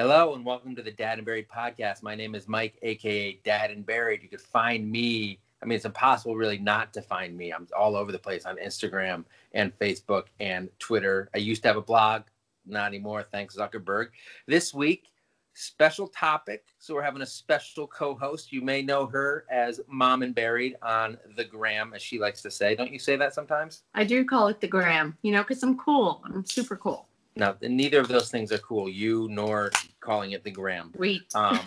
Hello and welcome to the Dad and Buried podcast. My name is Mike, aka Dad and Buried. You could find me. I mean, it's impossible really not to find me. I'm all over the place on Instagram and Facebook and Twitter. I used to have a blog, not anymore. Thanks, Zuckerberg. This week, special topic. So we're having a special co-host. You may know her as Mom and Buried on the gram, as she likes to say. Don't you say that sometimes? I do call it the gram, you know, because I'm cool. I'm super cool. No, neither of those things are cool. You nor calling it the gram. Sweet. Um,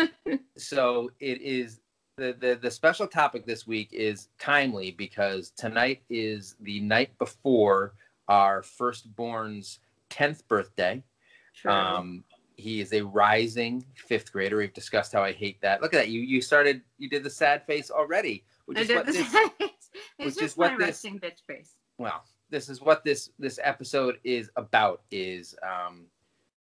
so it is the, the the special topic this week is timely because tonight is the night before our firstborn's tenth birthday. True. Um, he is a rising fifth grader. We've discussed how I hate that. Look at that. You you started. You did the sad face already, which I is did what the this. it's which just is what my this- resting bitch face. well this is what this this episode is about is um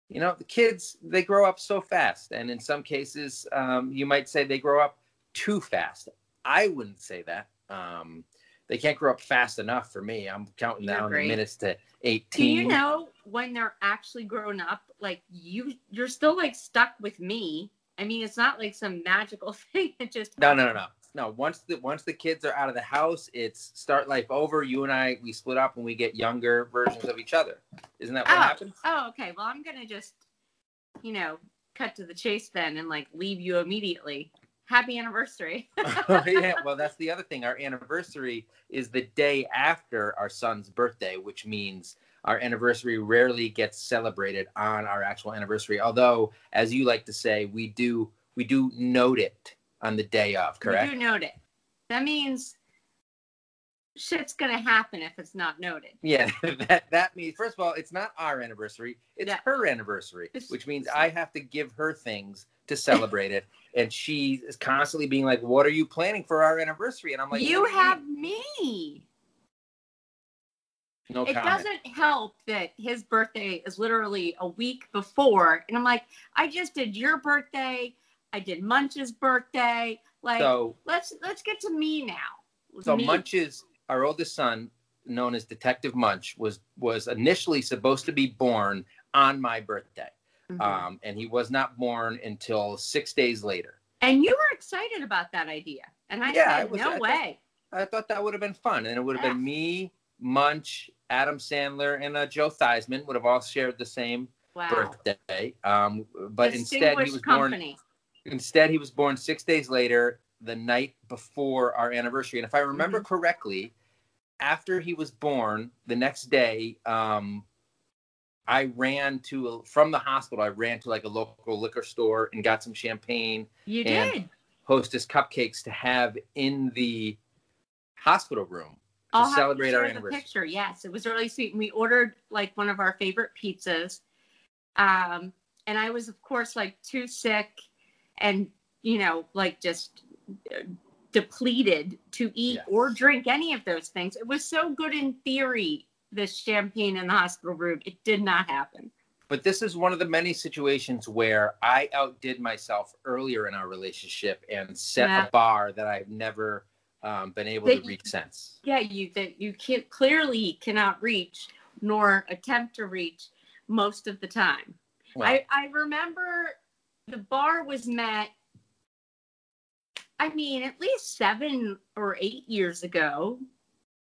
you know the kids they grow up so fast. And in some cases um you might say they grow up too fast. I wouldn't say that. Um they can't grow up fast enough for me. I'm counting You're down the great. minutes to 18 Do you know when they're actually grown up? Like you, you're still like stuck with me. I mean, it's not like some magical thing. That just no no no no no once the once the kids are out of the house it's start life over you and i we split up and we get younger versions of each other isn't that what Oh. happens Oh, okay. Well, I'm gonna just, you know, cut to the chase then and like leave you immediately. Happy anniversary. yeah, well, that's the other thing. Our anniversary is the day after our son's birthday, which means our anniversary rarely gets celebrated on our actual anniversary. Although, as you like to say, we do we do note it on the day of. Correct? You note it. That means shit's gonna happen if it's not noted. Yeah, that that means first of all, it's not our anniversary; it's Yeah. her anniversary, It's- which means I have to give her things to celebrate it, and she is constantly being like, "What are you planning for our anniversary?" And I'm like, you mm-hmm. have mean?" me. no it comment. doesn't help that his birthday is literally a week before and i'm like i just did your birthday i did munch's birthday like So let's let's get to me now So Me. Munch's our oldest son, known as Detective Munch, was was initially supposed to be born on my birthday, Mhm. um, and he was not born until six days later. and you were excited about that idea and i Yeah, said was- no I thought- way I thought that would have been fun, and it would have Yeah. been me, Munch, Adam Sandler, and uh, Joe Theismann would have all shared the same wow birthday. Um, but instead, he was born. company Instead, he was born six days later, the night before our anniversary. And if I remember Mm-hmm. correctly, after he was born, the next day, um, I ran to from the hospital. I ran to like a local liquor store and got some champagne, you and- did hostess cupcakes to have in the hospital room to I'll celebrate to our anniversary. picture yes it was really sweet and we ordered like one of our favorite pizzas um and i was of course like too sick and you know like just uh, depleted to eat Yes. or drink any of those things it was so good in theory this champagne in the hospital room it did not happen But this is one of the many situations where I outdid myself earlier in our relationship and set Yeah. a bar that I've never um, been able That to you- reach since. yeah you that you can clearly cannot reach nor attempt to reach most of the time Well, I, I remember the bar was met, I mean, at least seven or eight years ago.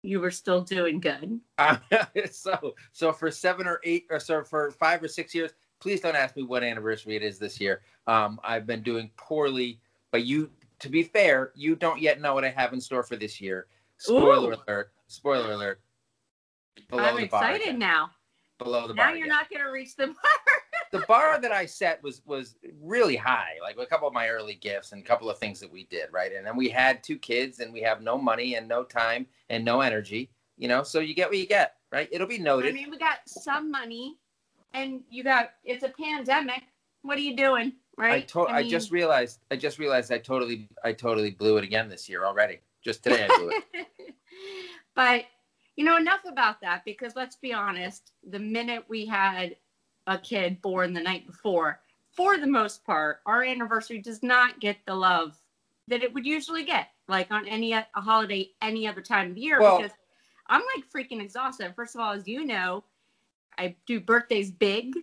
You were still doing good. Uh, so so for seven or eight or so for five or six years please don't ask me what anniversary it is this year um, i've been doing poorly but you to be fair you don't yet know what i have in store for this year spoiler Ooh. alert spoiler alert below I'm excited now. below the Now bar you're again. not going to reach the bar. The bar that i set was was really high like a couple of my early gifts and a couple of things that we did right and then we had two kids and we have no money and no time and no energy you know so you get what you get right it'll be noted. I mean, we got some money, and you got it's a pandemic. What are you doing, right? I, to- I, mean- just realized. I just realized I totally, I totally blew it again this year already. Just today, I blew it. but you know enough about that because let's be honest the minute we had a kid born the night before for the most part our anniversary does not get the love that it would usually get like on any a holiday any other time of year Well- because i'm like freaking exhausted first of all as you know i do birthdays big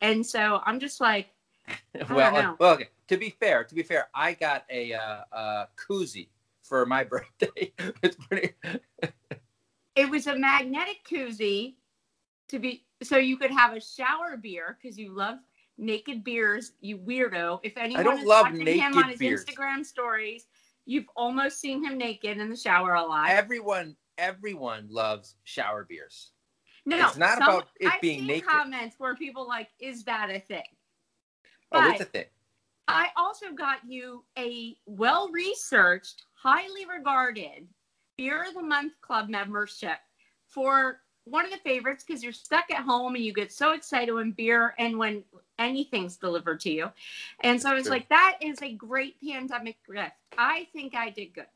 and so i'm just like well, well, okay. To be fair, to be fair, I got a uh, a koozie for my birthday. it's pretty. It was a magnetic koozie to be so you could have a shower beer because you love naked beers, you weirdo. If anyone don't is love watching him on his beers. Instagram stories, you've almost seen him naked in the shower a lot. Everyone, everyone loves shower beers. no, it's not some- about it I've being seen naked. comments where people like, "Is that a thing?" Oh, it's a thing. I also got you a well researched, highly regarded Beer of the Month Club membership for one of the favorites because you're stuck at home and you get so excited when beer and when anything's delivered to you. And so I was True. like, that is a great pandemic gift. I think I did good.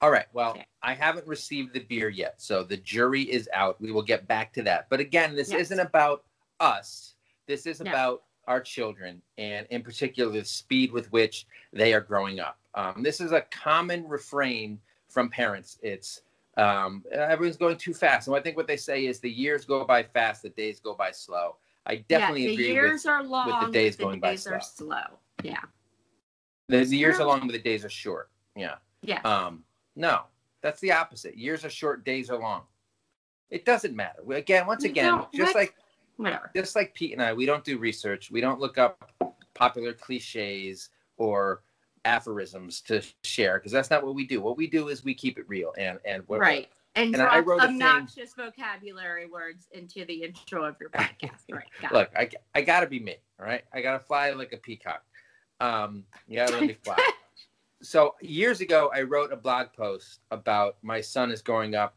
All right. Well, Okay. I haven't received the beer yet, so the jury is out. We will get back to that. But again, this Yes. isn't about us. This is No. about our children, and in particular, the speed with which they are growing up. Um, this is a common refrain from parents. It's um, everyone's going too fast. And I think what they say is the years go by fast, the days go by slow. I definitely yeah, the agree years with are long, days but going the by days are slow. Yeah. the, the years are long, but the days are short. Yeah. Yeah. Um, no, that's the opposite. Years are short, days are long. It doesn't matter. We- Again, once again, don't- just what? like Whatever. just like Pete and I, we don't do research. We don't look up popular cliches or aphorisms to share because that's not what we do. What we do is we keep it real and and what, Right. And, and I wrote a thing- obnoxious vocabulary words into the intro of your podcast. Right. Look, I I gotta be me. All right, I gotta fly like a peacock. Um, you gotta let me fly. so years ago, I wrote a blog post about my son is growing up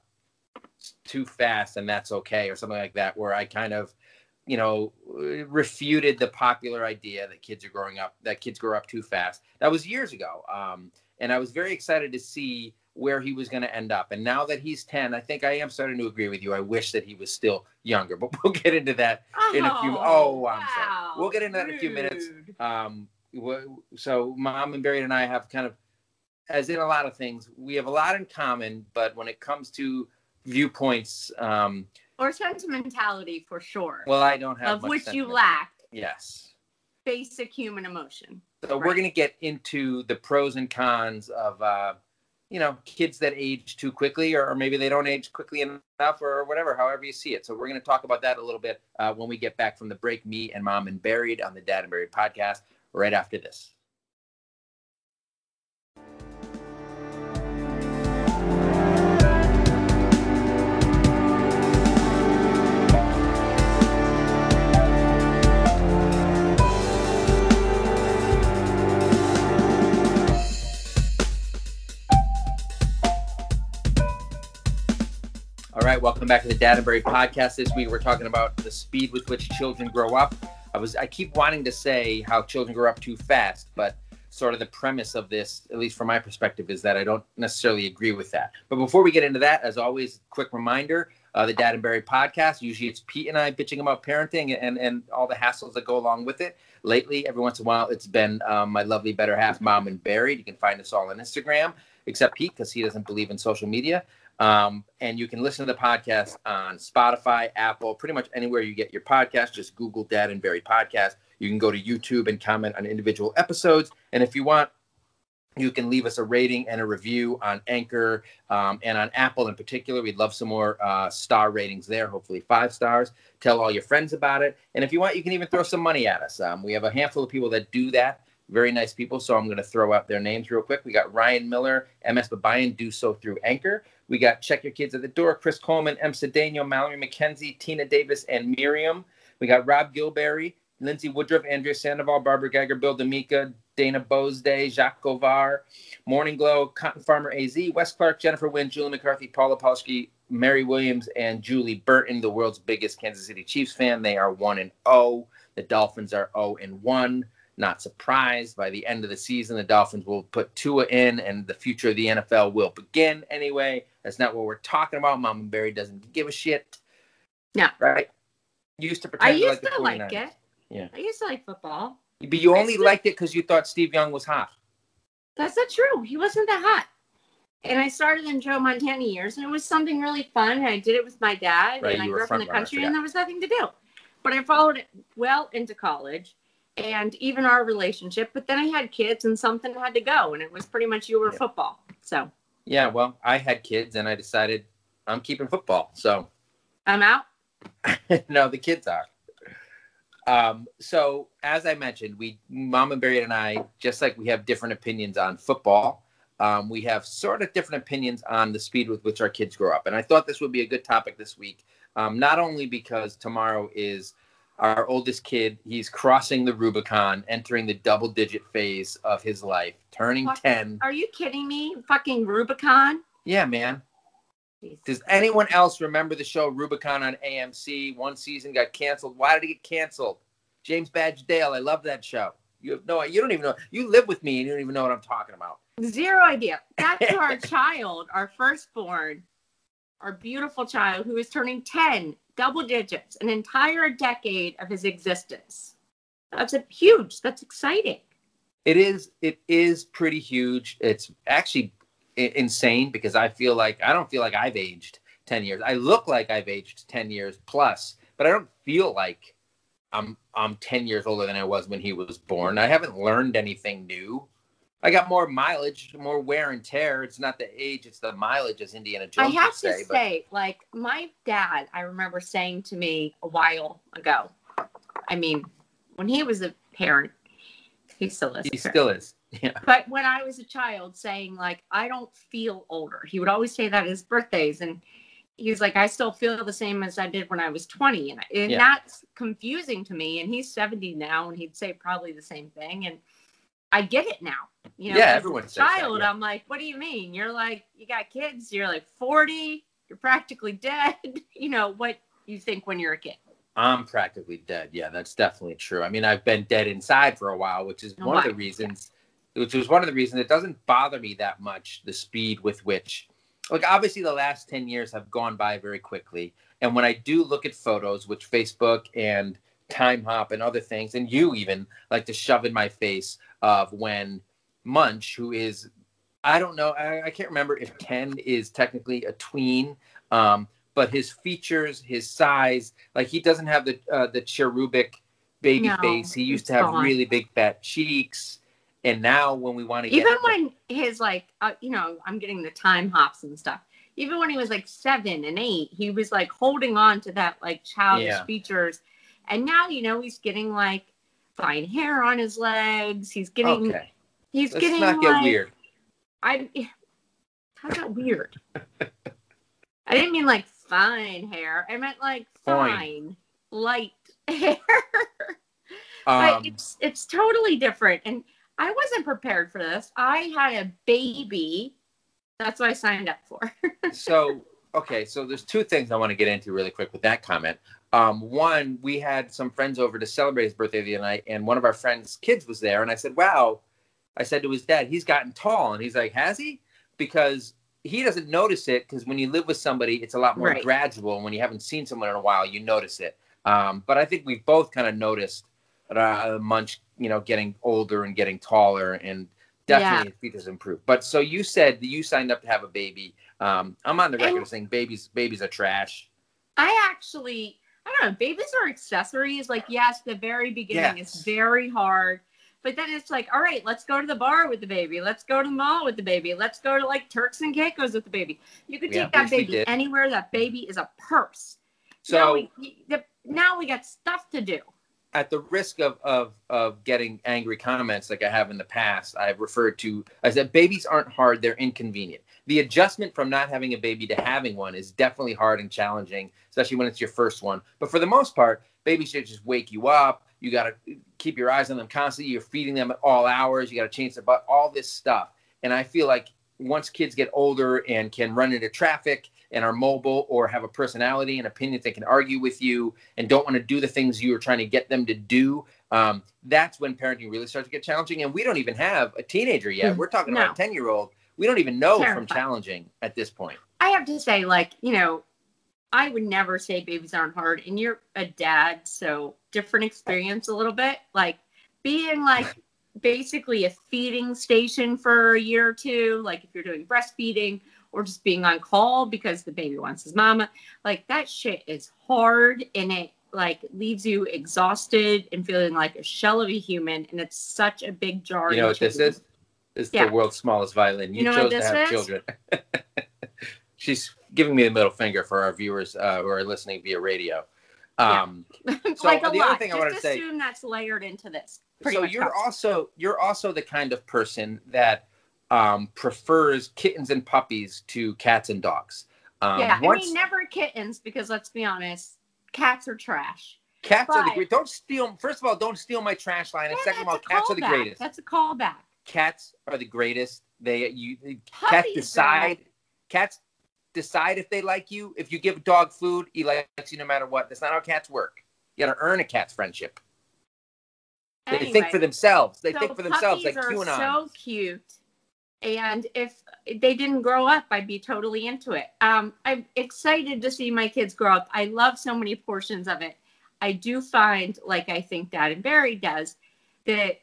too fast, and that's okay, or something like that, where I kind of, you know, refuted the popular idea that kids are growing up, that kids grow up too fast. That was years ago, um, and I was very excited to see where he was going to end up. And now that he's ten, I think I am starting to agree with you. I wish that he was still younger, but we'll get into that in a few- oh, I'm sorry. wow. We'll get into that in a few minutes. Um so mom and Buried and I have kind of as in a lot of things we have a lot in common but when it comes to viewpoints um Or sentimentality for sure. well I don't have of much which you lack. yes basic human emotion. so we're going to get into the pros and cons of uh you know kids that age too quickly or, or maybe they don't age quickly enough or whatever however you see it so we're going to talk about that a little bit uh, when we get back from the break me and mom and buried on the dad and buried podcast right after this All right, welcome back to the Dad and Buried podcast. This week we're talking about the speed with which children grow up. I was I keep wanting to say how children grow up too fast, but sort of the premise of this, at least from my perspective, is that I don't necessarily agree with that. But before we get into that, as always, quick reminder: uh, the Dad and Buried podcast. Usually it's Pete and I bitching about parenting and and all the hassles that go along with it. Lately, every once in a while, it's been um, my lovely better half, Mom and Buried. You can find us all on Instagram, except Pete because he doesn't believe in social media. Um, and you can listen to the podcast on Spotify, Apple, pretty much anywhere you get your podcast. Just Google Dad and Buried podcast. You can go to YouTube and comment on individual episodes. And if you want, you can leave us a rating and a review on Anchor um, and on Apple in particular. We'd love some more uh, star ratings there, hopefully five stars. Tell all your friends about it. And if you want, you can even throw some money at us. Um, we have a handful of people that do that. Very nice people. So I'm going to throw out their names real quick. We got Ryan Miller, MS Babayan, do so through Anchor. We got Check Your Kids at the Door, Chris Coleman, M. Cedeno, Mallory McKenzie, Tina Davis, and Miriam. We got Rob Gilberry, Lindsay Woodruff, Andrea Sandoval, Barbara Geiger, Bill D'Amica, Dana Bosday, Jacques Govar, Morning Glow, Cotton Farmer AZ, Wes Clark, Jennifer Wynn, Julie McCarthy, Paula Polsky, Mary Williams, and Julie Burton, the world's biggest Kansas City Chiefs fan. They are 1 and 0. The Dolphins are 0 and 1. Not surprised. By the end of the season, the Dolphins will put Tua in, and the future of the NFL will begin. Anyway, that's not what we're talking about. Mama Barry doesn't give a shit. No. Right? You used to pretend I used like the to like it. Yeah. I used to like football. But you only liked it because you thought Steve Young was hot. That's not true. He wasn't that hot. And I started in Joe Montana years, and it was something really fun. And I did it with my dad, Right, and I grew up in the country, and there was nothing to do. But I followed it well into college, and even our relationship. But then I had kids and something had to go, and it was pretty much you were Yeah. football. So Yeah, well, I had kids and I decided I'm keeping football. So I'm out. no, the kids are. Um, so as I mentioned, we Mom and Buried and I, just like we have different opinions on football, um, we have sort of different opinions on the speed with which our kids grow up. And I thought this would be a good topic this week, um, not only because tomorrow is our oldest kid, he's crossing the Rubicon, entering the double digit phase of his life, turning What? 10. Are you kidding me? Fucking Rubicon. Yeah, man. Jeez. Does anyone else remember the show Rubicon on AMC? One season got canceled. Why did it get canceled? James Badge Dale. I love that show. You have no. You don't even know. You live with me and you don't even know what I'm talking about. Zero idea. That's our child, our firstborn, our beautiful child who is turning 10, double digits, an entire decade of his existence. That's a huge. That's exciting. It is. It is pretty huge. It's actually insane because I feel like I don't feel like I've aged ten years. I look like I've aged ten years plus, but I don't feel like I'm I'm ten years older than I was when he was born. I haven't learned anything new. I got more mileage, more wear and tear. It's not the age; it's the mileage, as Indiana I Jones have would to say. but say, like, my dad, I remember saying to me a while ago, I mean, when he was a parent, he still is. he still is. Yeah. But when I was a child, saying like I don't feel older, he would always say that at his birthdays, and he was like, I still feel the same as I did when I was twenty, and, and Yeah. that's confusing to me. And he's seventy now, and he'd say probably the same thing, and I get it now. You know, Yeah, as a everyone says that, child, yeah. I'm like, what do you mean? You're like, you got kids, you're like forty, you're practically dead. you know what you think when you're a kid. I'm practically dead. Yeah, that's definitely true. I mean, I've been dead inside for a while, which is one of the reasons, which was one of the reasons it doesn't bother me that much the speed with which, like, obviously the last 10 years have gone by very quickly. And when I do look at photos, which Facebook and Time Hop and other things, and you even like to shove in my face of when Munch, who is, I don't know, I, I can't remember if ken is technically a tween. Um, but his features, his size, like he doesn't have the uh, the cherubic baby No, face. He used to have gone. really big fat cheeks, and now when we want to get even when his like uh, you know i'm getting the time hops and stuff even when he was like seven and eight he was like holding on to that like childish Yeah. features and now you know he's getting like fine hair on his legs. He's getting okay, he's let's getting not get like, weird. i how's that weird. I didn't mean like fine hair. I meant like Fine. fine light hair. Um, but it's it's totally different. And i wasn't prepared for this. I had a baby. That's what i signed up for. So okay, so there's two things I want to get into really quick with that comment. Um, one, we had some friends over to celebrate his birthday the other night, and one of our friends' kids was there, and I said, "Wow," I said to his dad, "He's gotten tall," and he's like, "Has he?" Because he doesn't notice it because when you live with somebody, it's a lot more Right. gradual. And when you haven't seen someone in a while, you notice it. Um, but I think we've both kind of noticed uh, Munch, you know, getting older and getting taller, and definitely his feet has improved. But so you said that you signed up to have a baby. Um, I'm on the record And- of saying babies babies are trash. i actually i don't know babies are accessories like yes the very beginning Yes. is very hard but then it's like all right let's go to the bar with the baby let's go to the mall with the baby let's go to like turks and caicos with the baby. You could Yeah, take that baby anywhere that baby is a purse. So now we, the, now we got stuff to do. At the risk of, of of getting angry comments like I have in the past, I've referred to I said babies aren't hard, they're inconvenient. The adjustment from not having a baby to having one is definitely hard and challenging, especially when it's your first one. But for the most part, babies should just wake you up. You got to keep your eyes on them constantly. You're feeding them at all hours. You got to change their butt, all this stuff. And I feel like once kids get older and can run into traffic and are mobile or have a personality and opinions they can argue with you and don't want to do the things you are trying to get them to do um, that's when parenting really starts to get challenging and we don't even have a teenager yet Mm, we're talking no. about a 10 year old we don't even know from challenging at this point I have to say, like, you know, I would never say babies aren't hard. And you're a dad, so different experience a little bit. Like being like basically a feeding station for a year or two, like if you're doing breastfeeding or just being on call because the baby wants his mama, like that shit is hard and it like leaves you exhausted and feeling like a shell of a human, and it's such a big jar. You know what this is? This is Yeah. the world's smallest violin. You, You know chose to have is? children. She's giving me the middle finger for our viewers uh, who are listening via radio. Yeah. Um, like the other lot. thing I Just wanted to say- assume that's layered into this. So you're also you're also the kind of person that um, prefers kittens and puppies to cats and dogs. Um, yeah, I mean never kittens because let's be honest, cats are trash. cats are the but- great. Don't steal. First of all, don't steal my trash line. And Yeah, second of all, cats are the greatest. That's a callback. Cats are the greatest. They you cats Puppies, decide. Cats decide if they like you. If you give a dog food, he likes you no matter what. That's not how cats work. You got to earn a cat's friendship. They think for themselves. They so think for themselves, like are QAnon. so cute. And if they didn't grow up, I'd be totally into it. Um, I'm excited to see my kids grow up. I love so many portions of it. I do find, like I think Dad and Buried does, that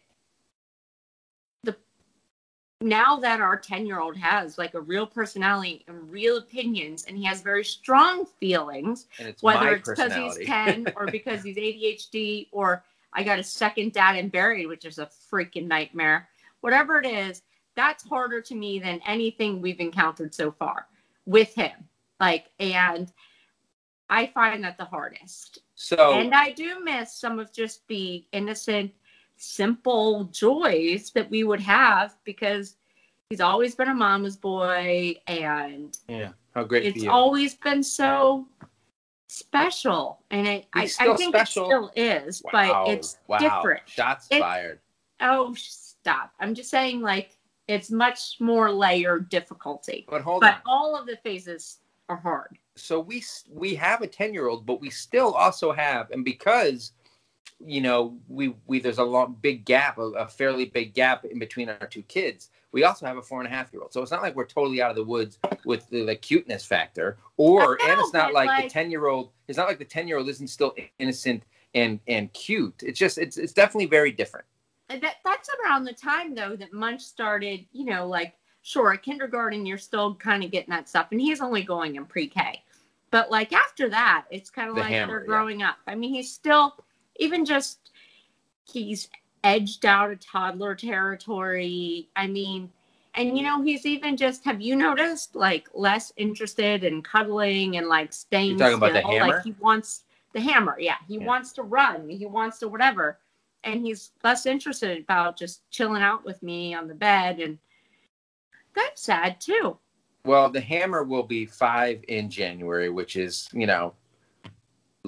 now that our 10 year old has like a real personality and real opinions, and he has very strong feelings, and it's whether it's because he's 10 or because he's ADHD or I got a second dad and buried, which is a freaking nightmare. Whatever it is, that's harder to me than anything we've encountered so far with him. Like, and I find that the hardest. so And I do miss some of just the innocent, simple joys that we would have because he's always been a mama's boy and yeah, how great it's always been so special and it I, I think special. it still is wow, but it's wow. different Shots It- fired. oh stop i'm just saying like it's much more layered difficulty But hold but on. all of the phases are hard So we we have a ten year old, but we still also have, and because you know we we there's a long big gap, a, a fairly big gap in between our two kids. We also have a four and a half year old, so it's not like we're totally out of the woods with the, the cuteness factor, or and it's not but, like, the ten year old. It's not like the ten year old isn't still innocent and and cute. It's just it's it's definitely very different. And that that's around the time though that munch started you know like sure at kindergarten you're still kind of getting that stuff and he's only going in pre-k but like after that it's kind of The like hammer, they're yeah. growing up i mean he's still even just he's edged out of toddler territory. I mean and you know he's even just have you noticed like less interested in cuddling and like staying You're talking about the hammer? like he wants the hammer. Yeah he Yeah. wants to run. He wants to whatever. And he's less interested about just chilling out with me on the bed. And that's sad too. Well, the hammer will be five in January, which is you know a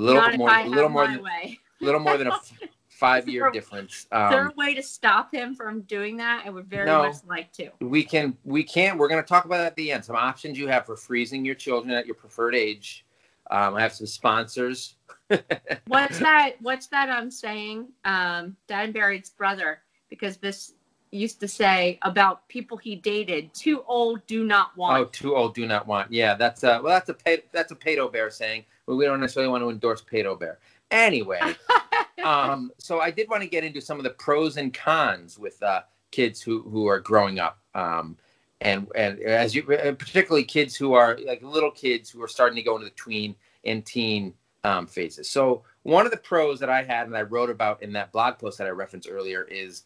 little Not bit more, a little more than way. Little more than a f- five year difference. Is there Um, a way to stop him from doing that? I would very No. much like to. we can we can we're going to talk about that at the end. Some options you have for freezing your children at your preferred age. Um, I have some sponsors. What's that? What's that I'm saying? Um, Dan Barry's brother, because this used to say about people he dated, too old, do not want. Oh, too old, do not want. Yeah, that's a well, that's a pay, that's a Pato Bear saying, but we don't necessarily want to endorse Pato Bear. Anyway, um, so I did want to get into some of the pros and cons with uh, kids who who are growing up, um, and and as you uh, particularly kids who are like little kids who are starting to go into the tween and teen um, phases. So one of the pros that I had and I wrote about in that blog post that I referenced earlier is,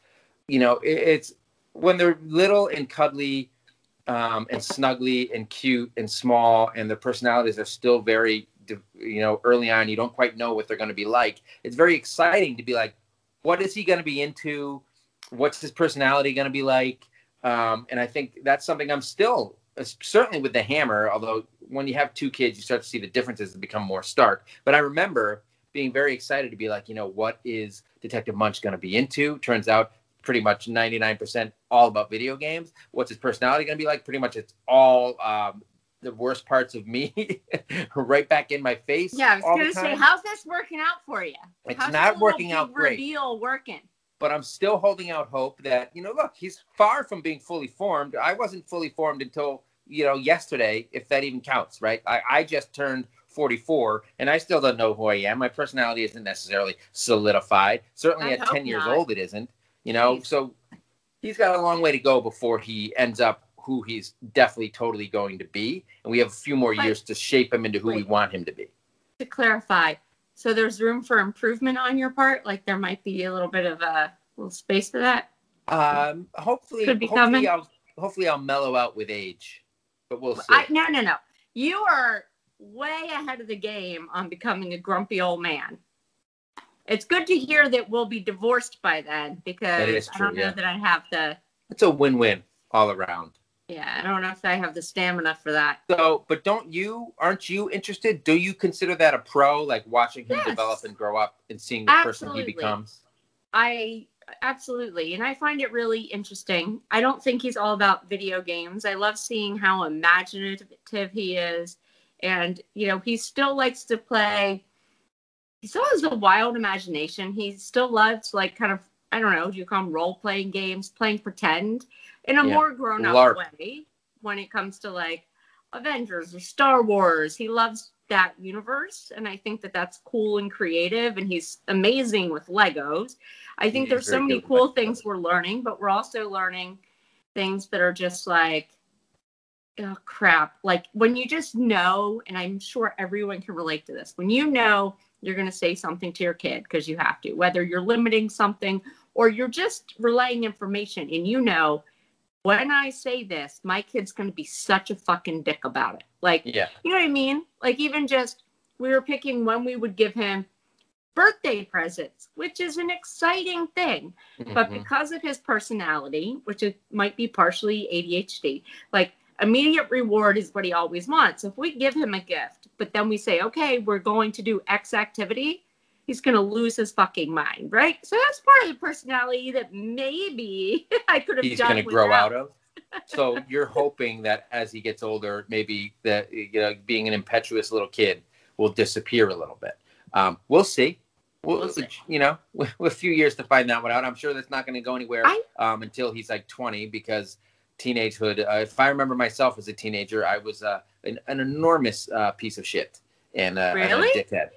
you know, it, it's when they're little and cuddly um, and snuggly and cute and small, and their personalities are still very, you know, early on. You don't quite know what they're going to be like. It's very exciting to be like, what is he going to be into? What's his personality going to be like? Um, and I think that's something I'm still uh, certainly with the hammer. Although when you have two kids, you start to see the differences become more stark. But I remember being very excited to be like, you know, what is Detective Munch going to be into? Turns out pretty much 99% all about video games. What's his personality going to be like? Pretty much it's all um, the worst parts of me right back in my face. yeah, I was gonna say, how's this working out for you? It's How's not working out great. Reveal working. but I'm still holding out hope that you know, look, he's far from being fully formed. I wasn't fully formed until you know yesterday, if that even counts, right? I, I just turned 44, and I still don't know who I am. My personality isn't necessarily solidified. Certainly I at hope 10 years not. old, it isn't. You know, Jeez. so he's got a long way to go before he ends up who he's definitely totally going to be, and we have a few more But- years to shape him into who we want him to be. To clarify, So there's room for improvement on your part. Like there might be a little bit of a little space for that. Um, hopefully, Could be hopefully coming. I'll hopefully I'll mellow out with age, but we'll see. I, no, no, no. You are way ahead of the game on becoming a grumpy old man. It's good to hear that we'll be divorced by then because is I don't know yeah. that I have the it's a win-win all around. Yeah, I don't know if I have the stamina for that. So, but don't you? Aren't you interested? Do you consider that a pro? Like watching him Yes. develop and grow up and seeing the person he becomes. I absolutely, and I find it really interesting. I don't think he's all about video games. I love seeing how imaginative he is, and you know, he still likes to play. He still has a wild imagination. He still loves like kind of I don't know, do you call them role playing games, playing pretend in a Yeah. more grown up LARP. way when it comes to like Avengers or Star Wars. He loves that universe, and I think that that's cool and creative. And he's amazing with Legos. I think He is there's so many cool things we're learning, but we're also learning things that are just like, oh crap! Like when you just know, and I'm sure everyone can relate to this. When you know you're going to say something to your kid because you have to, whether you're limiting something or you're just relaying information, and you know. When I say this, my kid's going to be such a fucking dick about it. Like, Yeah. you know what I mean? Like even just we were picking when we would give him birthday presents, which is an exciting thing. But Mhm. because of his personality, which it might be partially ADHD, like immediate reward is what he always wants. If we give him a gift, but then we say, okay, we're going to do X activity, he's going to lose his fucking mind, right? So that's part of the personality that maybe I could have he's done going to grow out of. So you're hoping that as he gets older, maybe that you know, being an impetuous little kid will disappear a little bit. Um, we'll see. We'll, We'll see. You know, with a few years to find that one out. I'm sure that's not going to go anywhere I- um, until he's like 20 because teenagehood. Uh, if I remember myself as a teenager, I was uh, an, an enormous uh, piece of shit and, uh, and Really? a dickhead.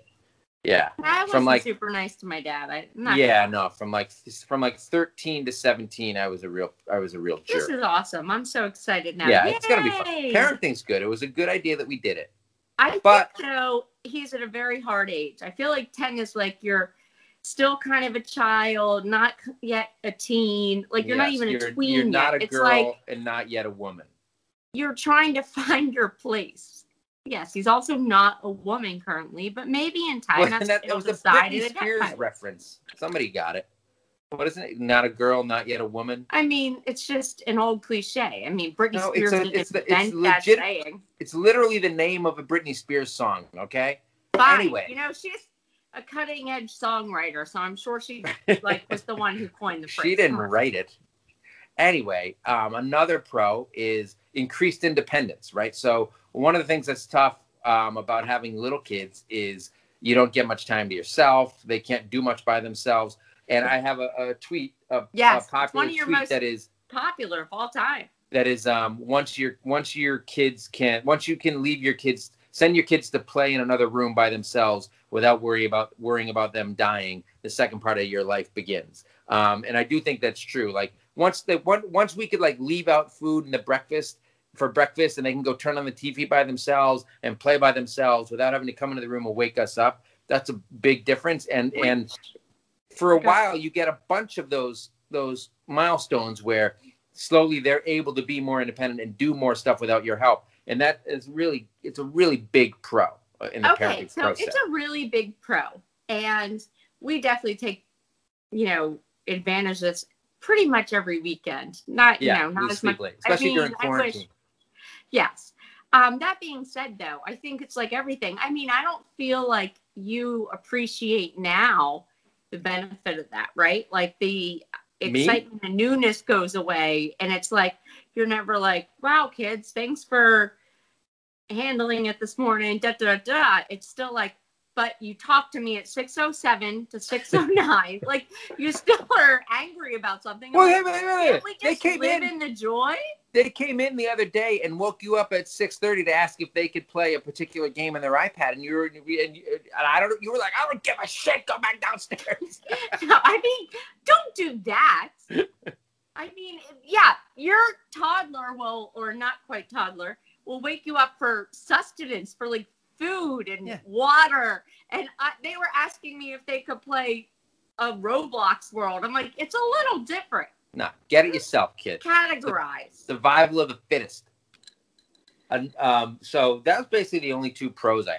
Yeah. I was From, like- super nice to my dad. I, not yeah, no, from like from like 13 to 17, I was a real I was a real This is awesome. I'm so excited now. Yeah, it's gonna be fun. Parenting's good. It was a good idea that we did it. I but- think though he's at a very hard age. I feel like 10 is like you're still kind of a child, not yet a teen. Like you're not even you're, a tween You're not yet. a it's girl like and not yet a woman. you're trying to find your place. Yes, he's also not a woman currently, but maybe in time Well, that's that, that was a Britney Spears reference. Somebody got it. What is it? Not a girl, not yet a woman. I mean, it's just an old cliche. I mean, Britney No, it's Spears a- it's the- it's legit- saying. It's literally the name of a Britney Spears song. Okay. Fine. Anyway. You know, she's a cutting edge songwriter, so I'm sure she like was the one who coined the phrase. she didn't write it. Anyway, um, another pro is increased independence, right? So one of the things that's tough um, about having little kids is you don't get much time to yourself. They can't do much by themselves. And I have a, a tweet, a, Yes, a popular it's one of your tweet most- that is Popular of all time. that is um, once your once your kids can once you can leave your kids send your kids to play in another room by themselves without worry about worrying about them dying the second part of your life begins um, and i do think that's true like once they one, once we could like leave out food and the breakfast for breakfast and they can go turn on the tv by themselves and play by themselves without having to come into the room and wake us up. That's a big difference. And and for a while you get a bunch of those those milestones where slowly they're able to be more independent and do more stuff without your help. And that is really it's a really big pro uh, in the Okay, parenting so process it's a really big pro, and we definitely take, you know, advantage of this pretty much every weekend. Not, yeah you know, not as much. late especially mean, during I wish- quarantine Yes. Um, that being said, though, I think it's like everything. I mean, I don't feel like you appreciate now the benefit of that, right? Like the Me? excitement and newness goes away, and it's like you're never like, "Wow, kids, thanks for handling it this morning." Da da da. da. It's still like, but you talk to me at six oh seven to six oh nine, like you still are angry about something. Well, like, hey, wait, wait, wait. Can't we they just came live in in the joy? They came in the other day and woke you up at 6.30 to ask if they could play a particular game on their ipad and you were and, you, and i don't you were like i don't give a shit go back downstairs No, I mean, don't do that. I mean, yeah, your toddler will, or not quite toddler, will wake you up for sustenance, for like food and Yeah. water and I, they were asking me if they could play a Roblox world. I'm like, it's a little different. No, get it yourself, kid. Categorize. Survival of the fittest. And, um, so that was basically the only two pros I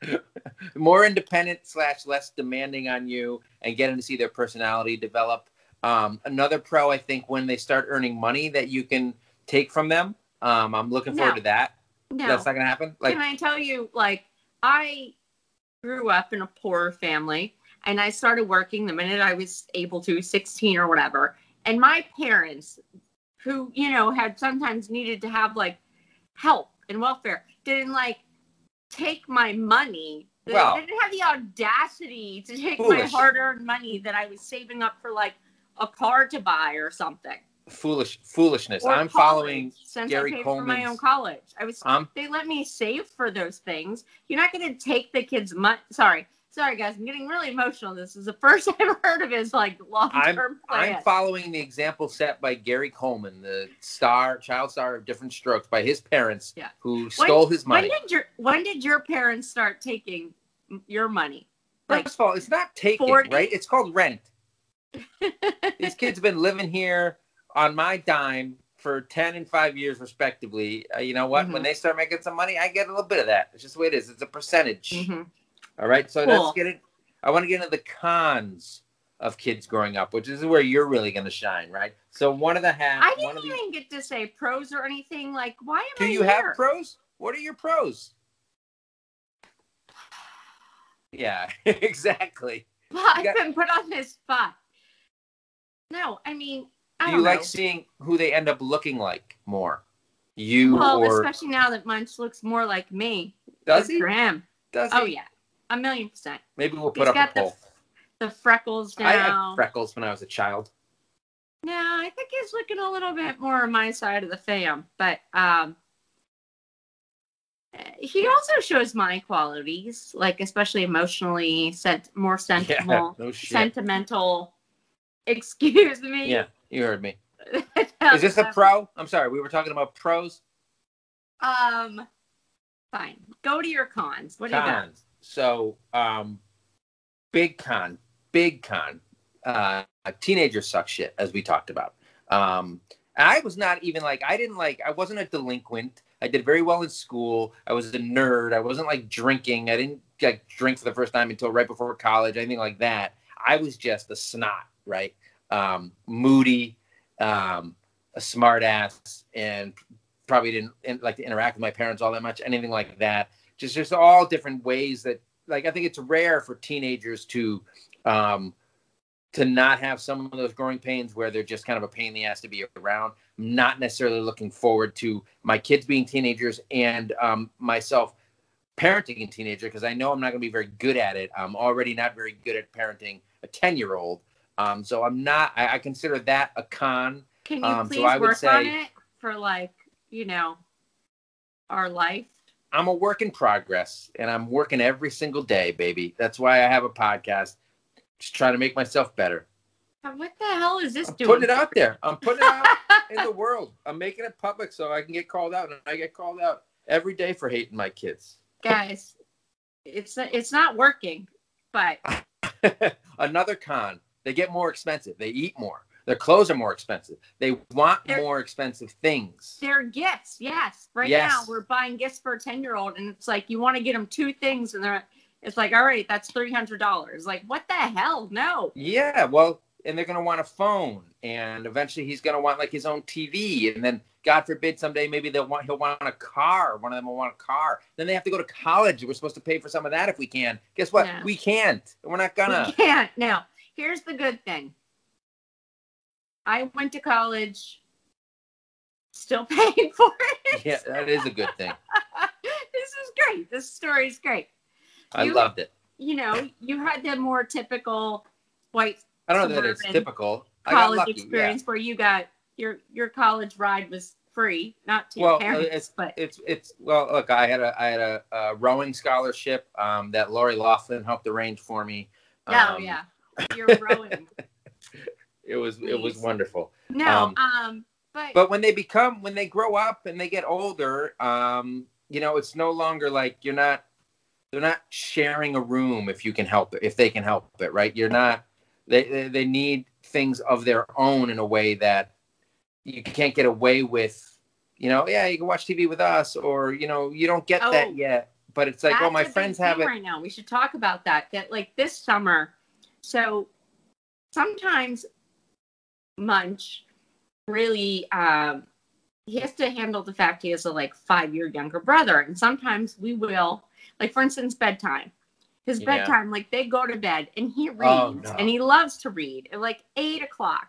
had. More independent slash less demanding on you and getting to see their personality develop. Um, another pro, I think, when they start earning money that you can take from them. Um, I'm looking forward No. to that. no. That's not gonna happen. Like, Can I tell you, like, I grew up in a poor family and I started working the minute I was able to, 16 or whatever. And my parents, who, you know, had sometimes needed to have like help and welfare, didn't like take my money. They Well- didn't have the audacity to take my hard earned money that I was saving up for like a car to buy or something. foolish foolishness. Or I'm college, following since Gary I paid for my own college. I was um they let me save for those things. You're not going to take the kids' money. Sorry, sorry, guys. I'm getting really emotional. This is the first I've heard of his like long term plan. I'm following the example set by Gary Coleman, the star, child star of Diff'rent Strokes, by his parents, Yeah. who stole his money. When did your When did your parents start taking your money? Like First of all, it's not taking, 40? right? It's called rent. These kids have been living here on my dime for 10 and 5 years, respectively. Uh, you know what? Mhm. When they start making some money, I get a little bit of that. It's just the way it is. It's a percentage. Mhm. All right. So Cool. let's get it. I want to get into the cons of kids growing up, which is where you're really going to shine, right? So one of the half. I didn't the, even get to say pros or anything. Like, why am Do I Do you here? have pros? What are your pros? Yeah, exactly. Well, I've got- been put on this spot. No, I mean, I Do you like seeing who they end up looking like more? You well, or especially now that Munch looks more like me. does he? For him. Does oh, he? Oh yeah, a million percent. Maybe we'll put He's up got a the poll. the freckles I had now. freckles when I was a child. no, I think he's looking a little bit more on my side of the fam, but um, he also shows my qualities, like especially emotionally, sent more Yeah, sentimental, no shit. sentimental. Excuse me. Yeah, you heard me. Is Is this a pro? I'm sorry, we were talking about pros. Um, fine. Go to your cons. What do you got? So, um, big con, big con. Uh, teenagers suck shit, as we talked about. Um, I was not even like I didn't like I wasn't a delinquent. I did very well in school. I was a nerd. I wasn't like drinking. I didn't like drink for the first time until right before college. Anything like that. I was just a snot, right? Um, moody, um, a smart ass, and probably didn't like to interact with my parents all that much. Anything like that. Just just all different ways that like I think it's rare for teenagers to um, to not have some of those growing pains where they're just kind of a pain in the ass to be around. I'm not necessarily looking forward to my kids being teenagers and um, myself parenting a teenager because I know I'm not going to be very good at it. I'm already not very good at parenting a 10 year old. Um, so I'm not, I, I consider that a con. Can you Um, so please would work on it for like, you know, our life? I'm a work in progress and I'm working every single day, baby. That's why I have a podcast. Just trying to make myself better. What the hell is this I'm doing? putting it out there. I'm putting it out in the world. I'm making it public so I can get called out, and I get called out every day for hating my kids. Guys, it's it's not working, but Another con: they get more expensive. They eat more. Their clothes are more expensive. They want They're- more expensive things. they're gifts. Yes, right Yes. now we're buying gifts for a ten year old, and it's like you want to get them two things, and they're it's like all right, that's three hundred dollars. Like what the hell? No. Yeah, well, and they're gonna want a phone, and eventually he's gonna want like his own TV, and then God forbid someday maybe they'll want he'll want a car. One of them will want a car. Then they have to go to college. We're supposed to pay for some of that if we can. Guess what? No. We can't. We're not gonna. We can't. Now, here's the good thing. I went to college, still paying for it. Yeah, that is a good thing. this is great. This story is great. I You- loved it. You know, you had the more typical white I don't know that it's typical. I got college lucky, yeah. experience where you got your your college ride was free, not to Well, your parents, it's- but It's it's well. Look, I had a I had a, a rowing scholarship um, that Lori Loughlin helped arrange for me. oh Um, yeah, you're rowing. It was it was wonderful. No, Um, um, but, But when they become when they grow up and they get older, um, you know, it's no longer like you're not they're not sharing a room if you can help it if they can help it right you're not they they, they need things of their own in a way that you can't get away with you know yeah you can watch tv with us or you know you don't get Oh, that yet but it's like oh my friends have it right now. We should talk about that. That like this summer. So sometimes Munch really um he has to handle the fact he has a like five year younger brother, and sometimes we will like for instance bedtime. His Yeah. bedtime, like they go to bed and he reads Oh, no. and he loves to read at like eight o'clock.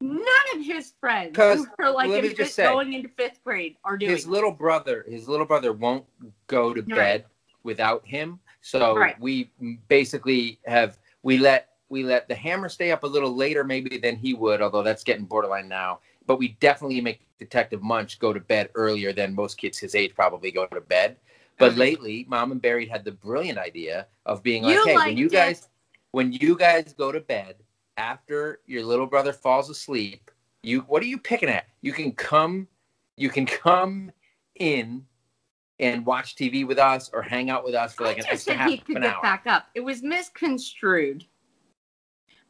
None of his friends who are like in fifth, just say, going into fifth grade are doing his it. little brother his little brother won't go to Right. bed without him so Right. we basically have we let we let the hammer stay up a little later maybe than he would although that's getting borderline now but we definitely make detective munch go to bed earlier than most kids his age probably go to bed but mm-hmm. lately mom and Buried had the brilliant idea of being You like hey when you it. guys when you guys go to bed after your little brother falls asleep you what are you picking at you can come you can come in and watch tv with us or hang out with us for like I an extra half he could an get hour back up. It was misconstrued.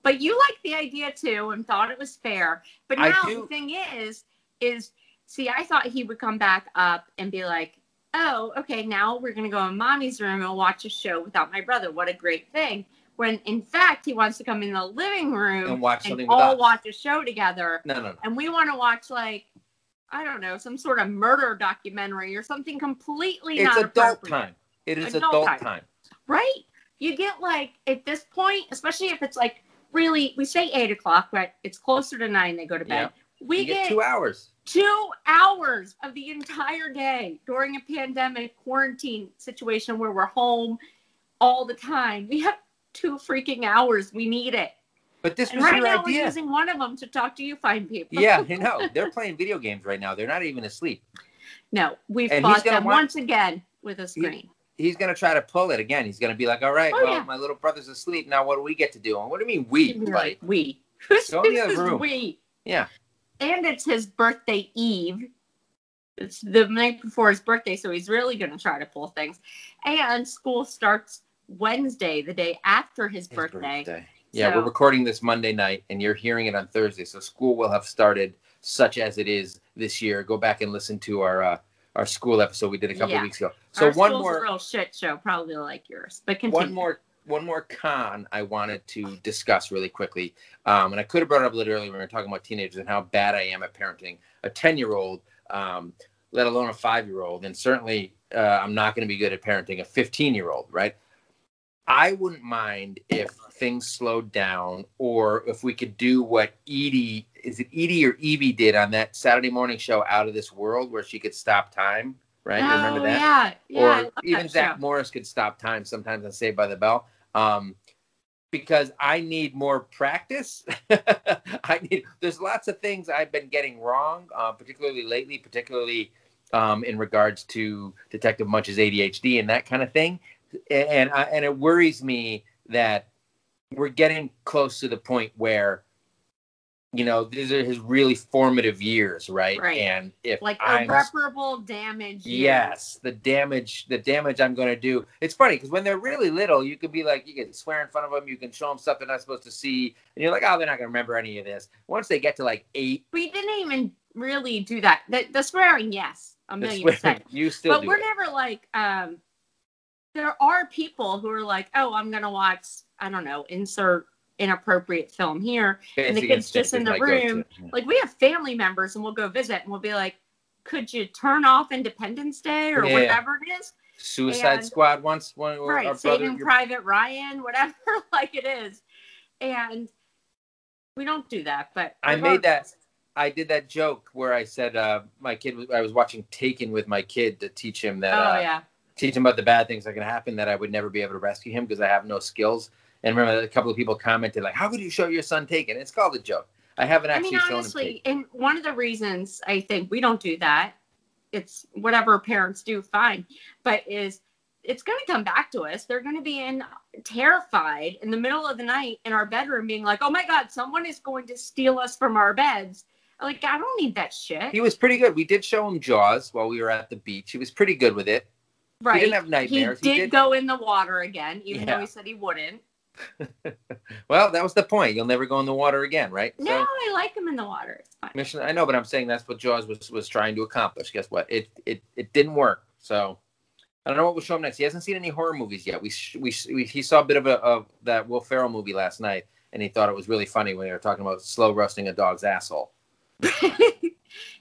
But you liked the idea too and thought it was fair. But now the thing is, is see, I thought he would come back up and be like, "Oh, okay, now we're gonna go in mommy's room and watch a show without my brother. What a great thing!" When in fact he wants to come in the living room and watch something with all watch a show together, no no no and we want to watch like. I don't know, some sort of murder documentary or something completely it's not adult time it is Adult adult, time. time. right? You get like at this point, especially if it's like really, we say eight o'clock, but it's closer to nine. They go to bed. We you get, get two hours two hours of the entire day during a pandemic quarantine situation where we're home all the time. We have two freaking hours. We need it. but this And was right your now, we're using one of them to talk to you fine people. yeah you know they're playing video games right now they're not even asleep No, we've And fought them want- once again with a screen. He's gonna try to pull it again he's gonna be like all right Oh, well yeah. my little brother's asleep now what do we get to do and what do you mean we like we. Who's Go in the other room. we? yeah and it's his birthday eve. It's the night before his birthday, so he's really going to try to pull things. And school starts Wednesday, the day after his, His birthday. Yeah, So- we're recording this Monday night, and you're hearing it on Thursday. So school will have started, such as it is this year. Go back and listen to our uh, our school episode we did a couple Yeah. weeks ago. So Our one more a real shit show, probably like yours. But continue. one more one more con I wanted to discuss really quickly. Um, and I could have brought it up a little earlier when we were talking about teenagers and how bad I am at parenting a 10 year old, um, let alone a five year old. And certainly uh, I'm not going to be good at parenting a 15 year old, right? I wouldn't mind if things slowed down or if we could do what Edie, is it Edie or Evie did on that Saturday morning show Out of This World where she could stop time, right? Oh, Remember that? yeah. Yeah. Or even Zack show. Morris could stop time sometimes on Saved by the Bell. Um, because I need more practice. I need. There's lots of things I've been getting wrong, uh, particularly lately, particularly um, in regards to Detective Munch's ADHD and that kind of thing. And I, and it worries me that we're getting close to the point where, you know, these are his really formative years, right? Right. And if Like I'm irreparable damage. years. Yes, the damage, the damage I'm going to do. It's funny because when they're really little, you can be like, you can swear in front of them, you can show them stuff they're not supposed to see, and you're like, oh, they're not going to remember any of this. Once they get to like eight, We didn't even really do that. The, the swearing, yes, a million percent. you still but we're it. never like um there are people who are like oh i'm gonna watch i don't know insert inappropriate film here and the kid's just in the room. like we have family members and we'll go visit and we'll be like could you turn off independence day or Yeah. whatever it is Suicide and- Squad once, one right brother, saving your- private ryan whatever like it is and we don't do that but I made that. I did that joke where I said uh, my kid. I was watching Taken with my kid to teach him that. oh uh, yeah teach him about the bad things that can happen that I would never be able to rescue him because I have no skills. And remember, a couple of people commented like, "How could you show your son Taken?" It's called a joke. I haven't actually I mean, shown him honestly, and one of the reasons I think we don't do that, it's whatever parents do, fine, but is it's going to come back to us. They're going to be in terrified in the middle of the night in our bedroom, being like, "Oh my God, someone is going to steal us from our beds." Like, I don't need that shit. He was pretty good. We did show him Jaws while we were at the beach. He was pretty good with it. Right. He didn't have nightmares. He did, go in the water again, even Yeah. though he said he wouldn't. Well, that was the point. You'll never go in the water again, right? No, I like him in the water. Mission. I know, but I'm saying that's what Jaws was was trying to accomplish. Guess what? It it it didn't work. So I don't know what we'll show him next. He hasn't seen any horror movies yet. We we, we he saw a bit of a of that Will Ferrell movie last night, and he thought it was really funny when they were talking about slow roasting a dog's asshole.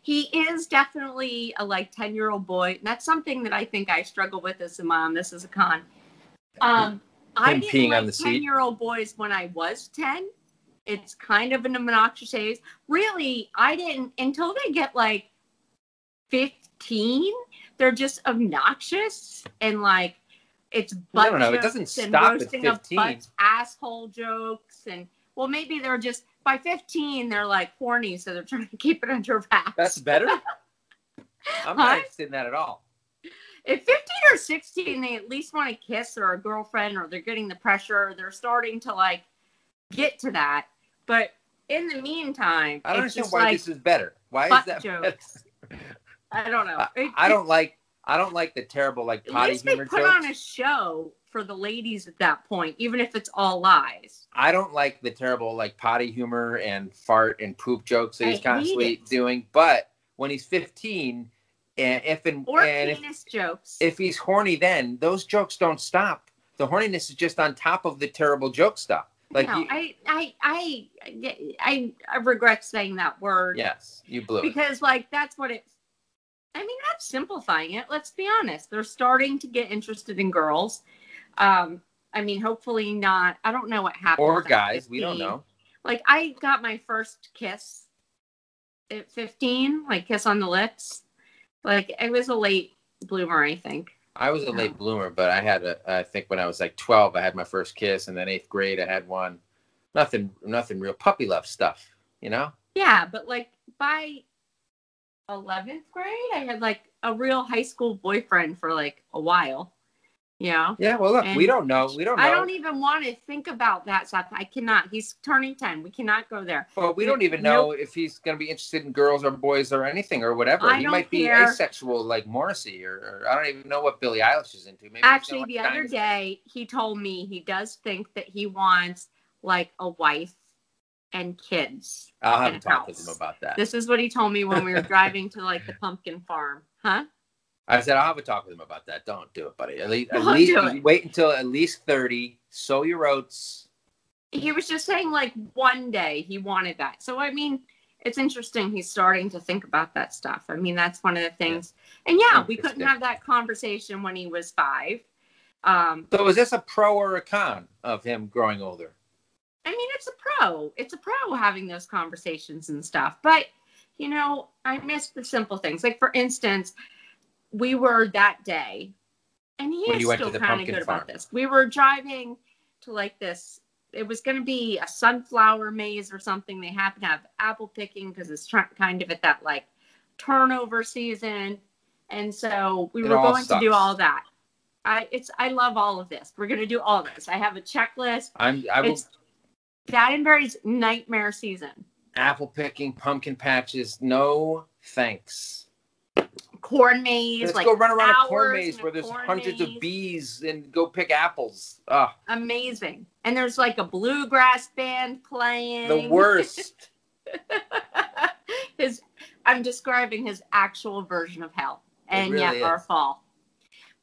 he is definitely a like 10 year old boy. And that's something that I think I struggle with as a mom. This is a con. Um, I didn't peeing like on the 10 year old boys when I was 10. It's kind of an obnoxious age. Really, I didn't until they get like 15. They're just obnoxious and like it's butt I don't know, it doesn't stop at roasting of 15. butts, asshole jokes and well maybe they're just by 15 they're like horny so they're trying to keep it under wraps. That's better. I'm Huh? not interested in that at all. At 15 or 16, they at least want to kiss or a girlfriend, or they're getting the pressure, or they're starting to like get to that. But in the meantime, I don't understand why like this is better. Why is that? jokes. I don't know. I, It- I don't like. I don't like the terrible like At potty least they humor put jokes. on a show for the ladies at that point, even if it's all lies. I don't like the terrible like potty humor and fart and poop jokes that I he's constantly it. doing. But when he's 15, and if and, Or and if, penis jokes. if he's horny, then those jokes don't stop. The horniness is just on top of the terrible joke stuff. Like, no, you, I, I, I, I, I regret saying that word. yes, you blew it. because like that's what it i mean that's simplifying it let's be honest they're starting to get interested in girls um i mean hopefully not i don't know what happened Or guys, we don't know. like i got my first kiss at 15 like kiss on the lips like it was a late bloomer i think I was a late bloomer, but I had a. I think when I was like 12, I had my first kiss, and then eighth grade, I had one. Nothing, nothing real puppy love stuff, you know. yeah but like by 11th grade i had like a real high school boyfriend for like a while know Yeah, well, look, we don't know. We don't know. I don't even want to think about that stuff. I cannot. He's turning 10. We cannot go there. Well, we don't even know if he's going to be interested in girls or boys or anything or whatever. I he might be care. asexual like Morrissey, or, or I don't even know what Billie Eilish is into. Maybe Actually, the other day, he told me he does think that he wants like a wife and kids. I'll have to talk with house. him about that. This is what he told me when we were driving to like the pumpkin farm. Huh? I said I'll have a talk with him about that. Don't do it, buddy. At least, at least wait until at least thirty. Sow your oats. He was just saying like one day he wanted that. So, I mean, it's interesting he's starting to think about that stuff. I mean, that's one of the things. And yeah, we couldn't have that conversation when he was five. Um, So is this a pro or a con of him growing older? I mean, it's a pro. It's a pro having those conversations and stuff. But, you know, I miss the simple things. Like, for instance, we were that day, and he When is you went to still kind of good farm. about this. We were driving to like this. It was going to be a sunflower maze or something. They happen to have apple picking because it's tr- kind of at that like turnover season, and so we It were going to do all that. I it's I love all of this. We're going to do all this. I have a checklist. I'm I will It's nightmare season. apple picking, pumpkin patches. No thanks. Corn maze, Let's like go run around a corn maze where there's hundreds maze. of bees and go pick apples. Ah, amazing. And there's like a bluegrass band playing. the worst. his I'm describing his actual version of hell. And really yet our fall.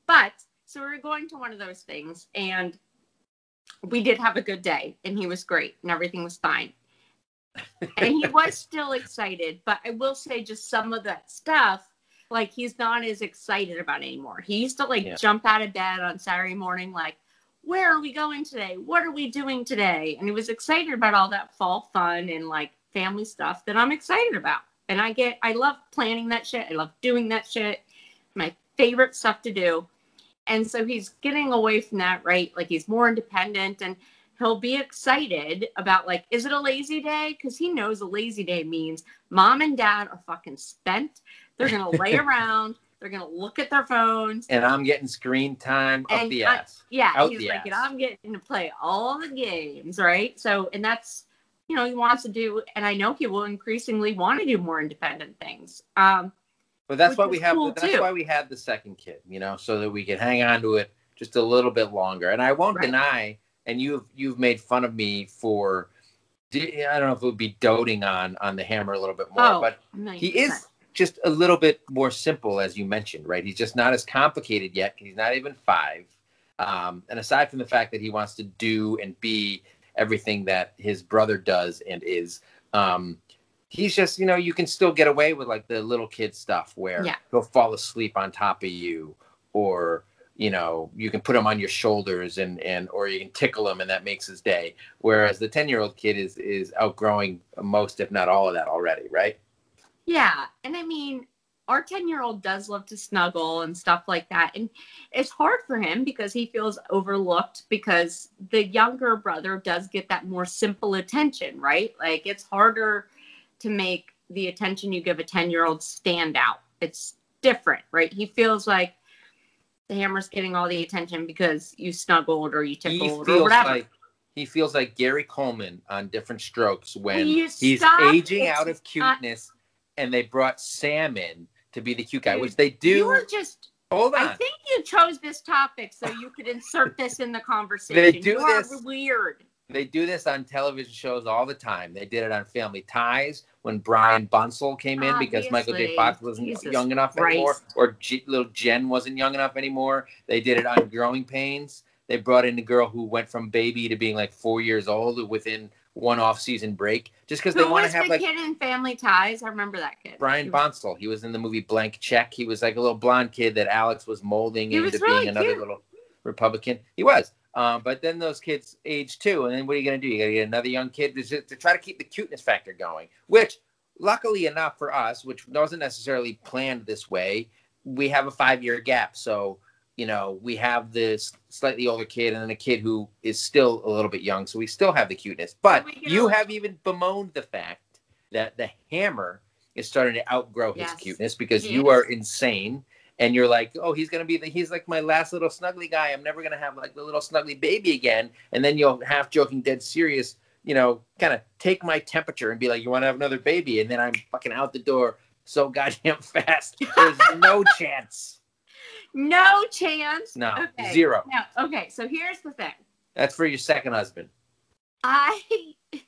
But so we were going to one of those things and we did have a good day and he was great and everything was fine. and he was still excited, but I will say just some of that stuff like he's not as excited about anymore. He used to like Yeah. jump out of bed on Saturday morning like where are we going today? What are we doing today? And he was excited about all that fall fun and like family stuff that I'm excited about. And I get, I love planning that shit. I love doing that shit. My favorite stuff to do. And so he's getting away from that, right? Like he's more independent and he'll be excited about like, is it a lazy day? Because he knows a lazy day means mom and dad are fucking spent. They're gonna lay around. They're gonna look at their phones. and I'm getting screen time up the I- ass. Yeah, Out he's the like, ass. and I'm getting to play all the games, right? So, and that's, you know, he wants to do, and I know he will increasingly want to do more independent things. Um, But that's why we have. cool, that's too. why we had the second kid. You know, so that we could hang on to it just a little bit longer. And I won't Right. deny. And you've you've made fun of me for. I don't know if it would be doting on on the hammer a little bit more, Oh, but 90%. he is just a little bit more simple, as you mentioned, right? He's just not as complicated yet. He's not even five. Um, and aside from the fact that he wants to do and be everything that his brother does and is, um, he's just, you know, you can still get away with like the little kid stuff where Yeah. he'll fall asleep on top of you or, you know, you can put him on your shoulders and, and, or you can tickle him and that makes his day. Whereas the 10 year old kid is, is outgrowing most, if not all of that already, right? Yeah. And I mean, our 10 year old does love to snuggle and stuff like that. And it's hard for him because he feels overlooked because the younger brother does get that more simple attention, right? Like it's harder to make the attention you give a 10 year old stand out. It's different, right? He feels like the hammer's getting all the attention because you snuggled or you tickled or whatever. like he feels like Gary Coleman on Diff'rent Strokes when he's aging It's out of not- cuteness and they brought Sam in to be the cute guy, Dude, which they do. you were just hold on. I think you chose this topic so you could insert this in the conversation. do you are this. weird. They do this on television shows all the time. They did it on Family Ties when Brian Bonsall came in because Michael J. Fox wasn't Jesus young enough Christ. anymore, or G- little Jen wasn't young enough anymore. They did it on Growing Pains. They brought in a girl who went from baby to being like four years old within one off-season break, just because they want to have the like kid in Family Ties? I remember that kid. Brian Bonsall. He was in the movie Blank Check. He was like a little blonde kid that Alex was molding He into was being another cute. little Republican. He was. Um, but then those kids age too, and then what are you going to do? You got to get another young kid to, to try to keep the cuteness factor going. Which, luckily enough for us, which wasn't necessarily planned this way, we have a five-year gap. So you know we have this slightly older kid and then a kid who is still a little bit young. So we still have the cuteness. But you have even bemoaned the fact that the hammer is starting to outgrow his Yes. cuteness because He you is. are insane and you're like, oh, he's gonna be the he's like my last little snuggly guy. I'm never gonna have like the little snuggly baby again. And then you'll half joking, dead serious, you know, kind of take my temperature and be like, you want to have another baby? And then I'm fucking out the door so goddamn fast. There's no chance. No chance. No, Okay. zero. No. Okay. So here's the thing. That's for your second husband. I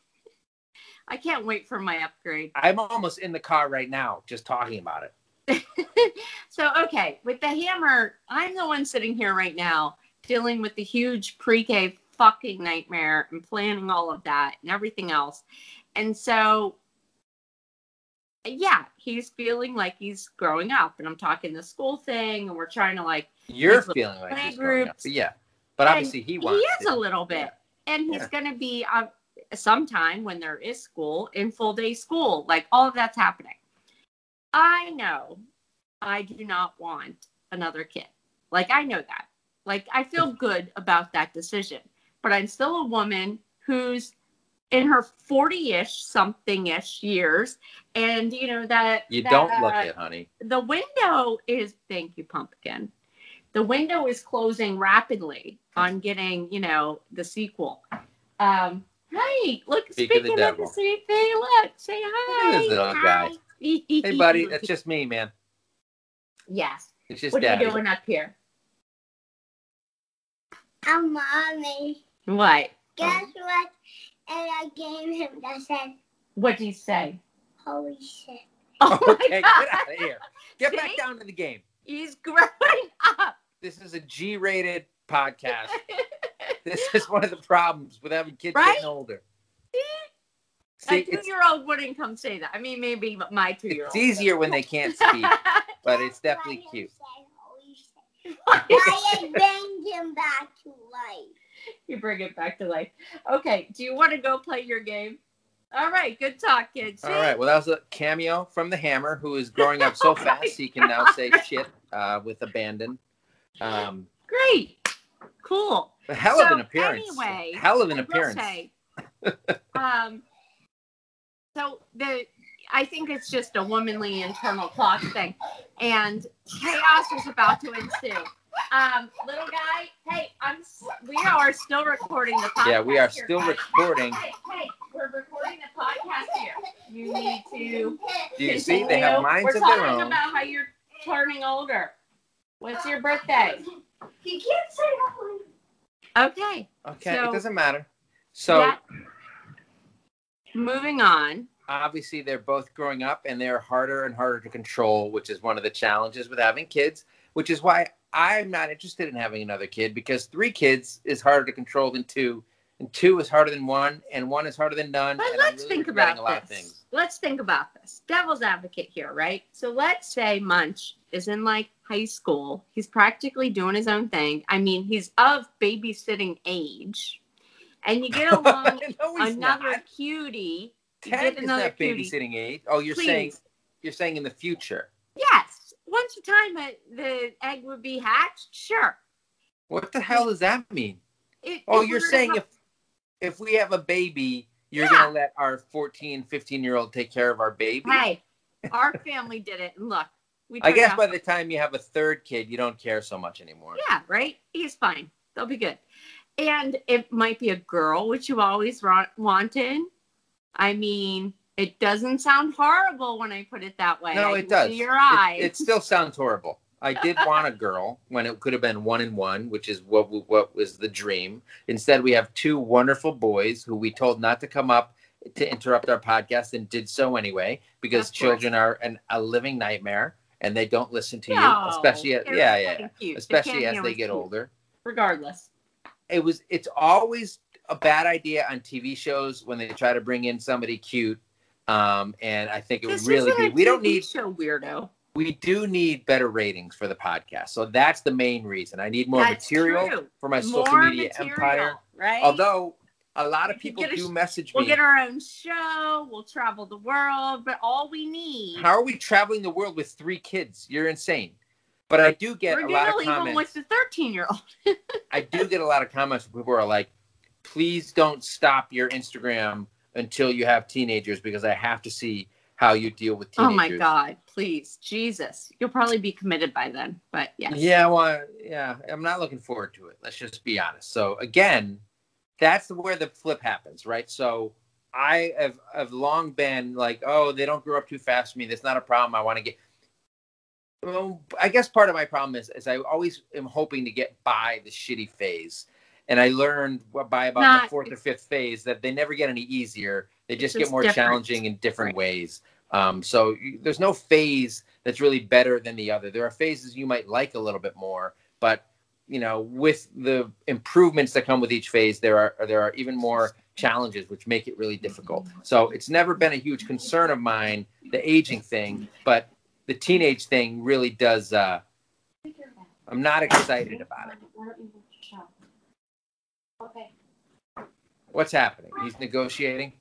I can't wait for my upgrade. I'm almost in the car right now just talking about it. so okay, with the hammer, I'm the one sitting here right now dealing with the huge pre-K fucking nightmare and planning all of that and everything else. And so yeah, he's feeling like he's growing up and I'm talking the school thing and we're trying to like You're feeling like play he's growing up. But yeah. But And obviously he wants he is to. a little bit. And he's Yeah. going to be uh, sometime when there is school in full day school. Like all of that's happening. I know I do not want another kid. Like I know that. Like I feel good about that decision. But I'm still a woman who's in her 40-ish something-ish years and you know that You that, don't look uh, it, honey. the window is thank you pumpkin the window is closing rapidly on getting you know the sequel um hey look Speak of the speaking of the, sweet thing look say hi at this little guy. Hi. Hey buddy, that's just me, man. yes It's just what daddy. are you doing up here I'm mommy. what Guess what? And I gave him that said, what do you say holy shit. oh my okay, God. get out of here. Get back down to the game. he's growing up This is a G-rated podcast. this is one of the problems with having kids Right? getting older. A See, it's, two-year-old wouldn't come say that i mean maybe my two-year-old it's easier when they can't speak, but it's definitely why cute. I said, holy shit. Him back to life. you bring it back to life. Okay, do you want to go play your game? All right, good talk, kids. All right. Well, that was a cameo from the Hammer, who is growing up so Oh fast he can now say shit uh, with abandon. Um, Great. Cool. a hell of an appearance. anyway, hell of an I will appearance. say, um, so the I think it's just a womanly internal clock thing, and chaos is about to ensue. Um, little guy, hey, I'm. We are still recording the podcast. Yeah, we are here, still guys. recording. Hey, hey, we're recording the podcast here. You need to. Do you see? They have continue. minds We're of their talking about how you're turning older. What's your birthday? You can't say that one. Okay. Okay, So- it doesn't matter. So that- moving on. obviously they're both growing up and they're harder and harder to control, which is one of the challenges with having kids, which is why I'm not interested in having another kid because three kids is harder to control than two, and two is harder than one, and one is harder than none. But let's really think about this. Let's think about this. Devil's advocate here, right? So let's say Munch is in like high school. He's practically doing his own thing. I mean, he's of babysitting age. And you get along no, another not. cutie. Ted get is not cutie. babysitting age. Oh, you're Please. saying you're saying in the future. Yes. Once a time uh, the egg would be hatched, sure. What the hell does that mean? It- Oh, you're we were to saying if if we have a baby, you're Yeah. gonna let our 14, 15 year old take care of our baby? hey, our family did it, and look, we. I guess by the time you have a third kid, you don't care so much anymore. Yeah, right? He's fine. They'll be good. And it might be a girl, which you always wa- wanted. I mean, it doesn't sound horrible when I put it that way. No, I it does. Your It- eyes. It, still sounds horrible. I did want a girl when it could have been one and one, which is what what was the dream. Instead, we have two wonderful boys who we told not to come up to interrupt our podcast and did so anyway because children are an, a living nightmare and they don't listen to No, you, especially yeah, yeah, especially can't as they get older. Regardless. It was it's always a bad idea on TV shows when they try to bring in somebody cute. Um, and I think it would really be. We don't need. show weirdo. We do need better ratings for the podcast. So that's the main reason. I need more That's material true. for my social media material, empire. right? Although a lot of people a do message we'll me. get our own show. We'll travel the world, but all we need. How are we traveling the world with three kids? You're insane. But I do get we're a lot of comments. with the thirteen-year-old. I do get a lot of comments from people are like, please don't stop your Instagram until you have teenagers because I have to see how you deal with teenagers. Oh my God! Please, Jesus, you'll probably be committed by then. But yes. Yeah, well, yeah, I'm not looking forward to it. Let's just be honest. So again, that's where the flip happens, right? So I have have long been like, oh, they don't grow up too fast for me. That's not a problem. I want to get. Well, I guess part of my problem is, is I always am hoping to get by the shitty phase, and I learned by about the fourth or fifth phase that they never get any easier. They just get more different. challenging in different Right. ways. Um, so you, there's no phase that's really better than the other. There are phases you might like a little bit more, but you know, with the improvements that come with each phase, there are there are even more challenges which make it really difficult. So it's never been a huge concern of mine, the aging thing, but the teenage thing really does. Uh, I'm not excited about it. Okay. What's happening? He's negotiating.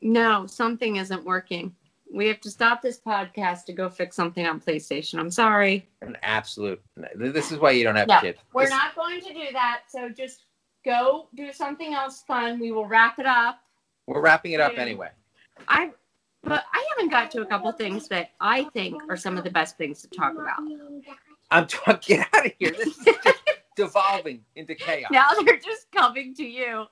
No, something isn't working. We have to stop this podcast to go fix something on PlayStation. I'm sorry. An absolute. This is why you don't have No, kids. We're This- not going to do that. So just go do something else fun. We will wrap it up. We're wrapping it up anyway. I but I haven't got to a couple things that I think are some of the best things to talk about. I'm talking. Get out of here. This is just devolving into chaos. Now they're just coming to you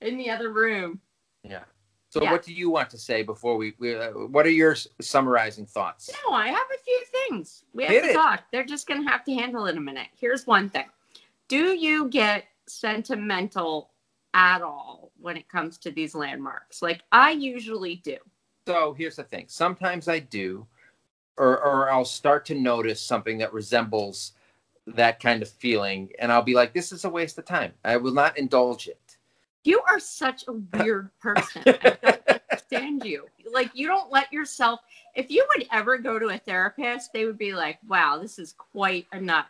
in the other room. Yeah. So, Yeah. what do you want to say before we? we uh, what are your summarizing thoughts? No, I have a few things. We have Hit to it. talk. They're just going to have to handle it in a minute. Here's one thing Do you get sentimental at all when it comes to these landmarks? Like, I usually do. So here's the thing. Sometimes I do, or or I'll start to notice something that resembles that kind of feeling, and I'll be like, "This is a waste of time. I will not indulge it." You are such a weird person. I don't understand you. Like, you don't let yourself, if you would ever go to a therapist, they would be like, wow, this is quite a nut.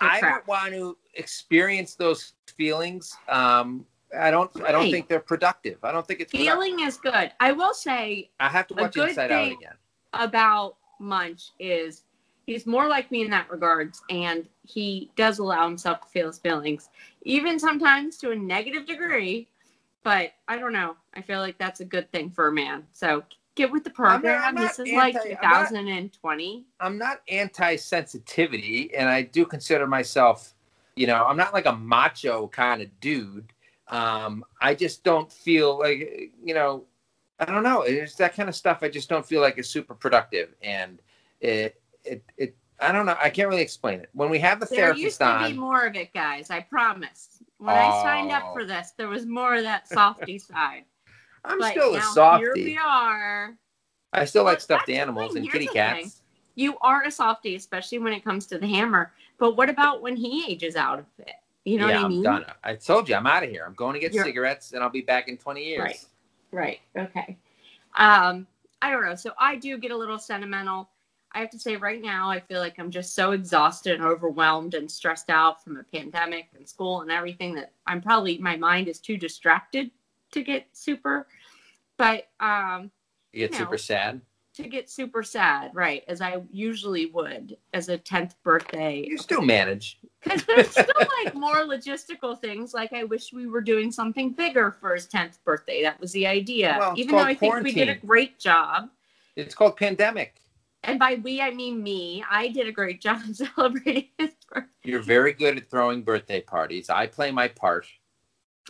I crack." don't want to experience those feelings. Um, I don't. I don't think they're productive. I don't think it's productive. Feeling is good. I will say, I have to watch Inside Out again. about Munch is he's more like me in that regards, and he does allow himself to feel his feelings, even sometimes to a negative degree. But I don't know. I feel like that's a good thing for a man. So get with the I'm not- program. I'm not this is like anti- I'm not- 2020. I'm not anti-sensitivity, and I do consider myself, you know, I'm not like a macho kind of dude. Um, I just don't feel like, you know, I don't know. It's that kind of stuff. I just don't feel like is super productive, and it, it, it. I don't know. I can't really explain it. When we have the There used therapist to on, be more of it, guys. I promise. When I signed up Oh. for this, there was more of that softy side. I'm but still a now Here we are. I still like stuffed animals and Here's kitty the thing. cats. You are a softie, especially when it comes to the hammer. But what about when he ages out of it? You know yeah, what I mean? I'm done. I told you, I'm out of here. I'm going to get You're- cigarettes, and I'll be back in 20 years. Right. Right. Okay. Um, I don't know. So I do get a little sentimental. I have to say right now, I feel like I'm just so exhausted and overwhelmed and stressed out from a pandemic and school and everything that I'm probably my mind is too distracted to get super, but um, You get No. super sad. To get super sad, right? As I usually would as a 10th birthday You still manage. because there's still like more logistical things. Like I wish we were doing something bigger for his 10th birthday. That was the idea. Well, Even though I think we did a great job. It's called pandemic. And by we, I mean me. I did a great job celebrating his birthday. You're very good at throwing birthday parties. I play my part.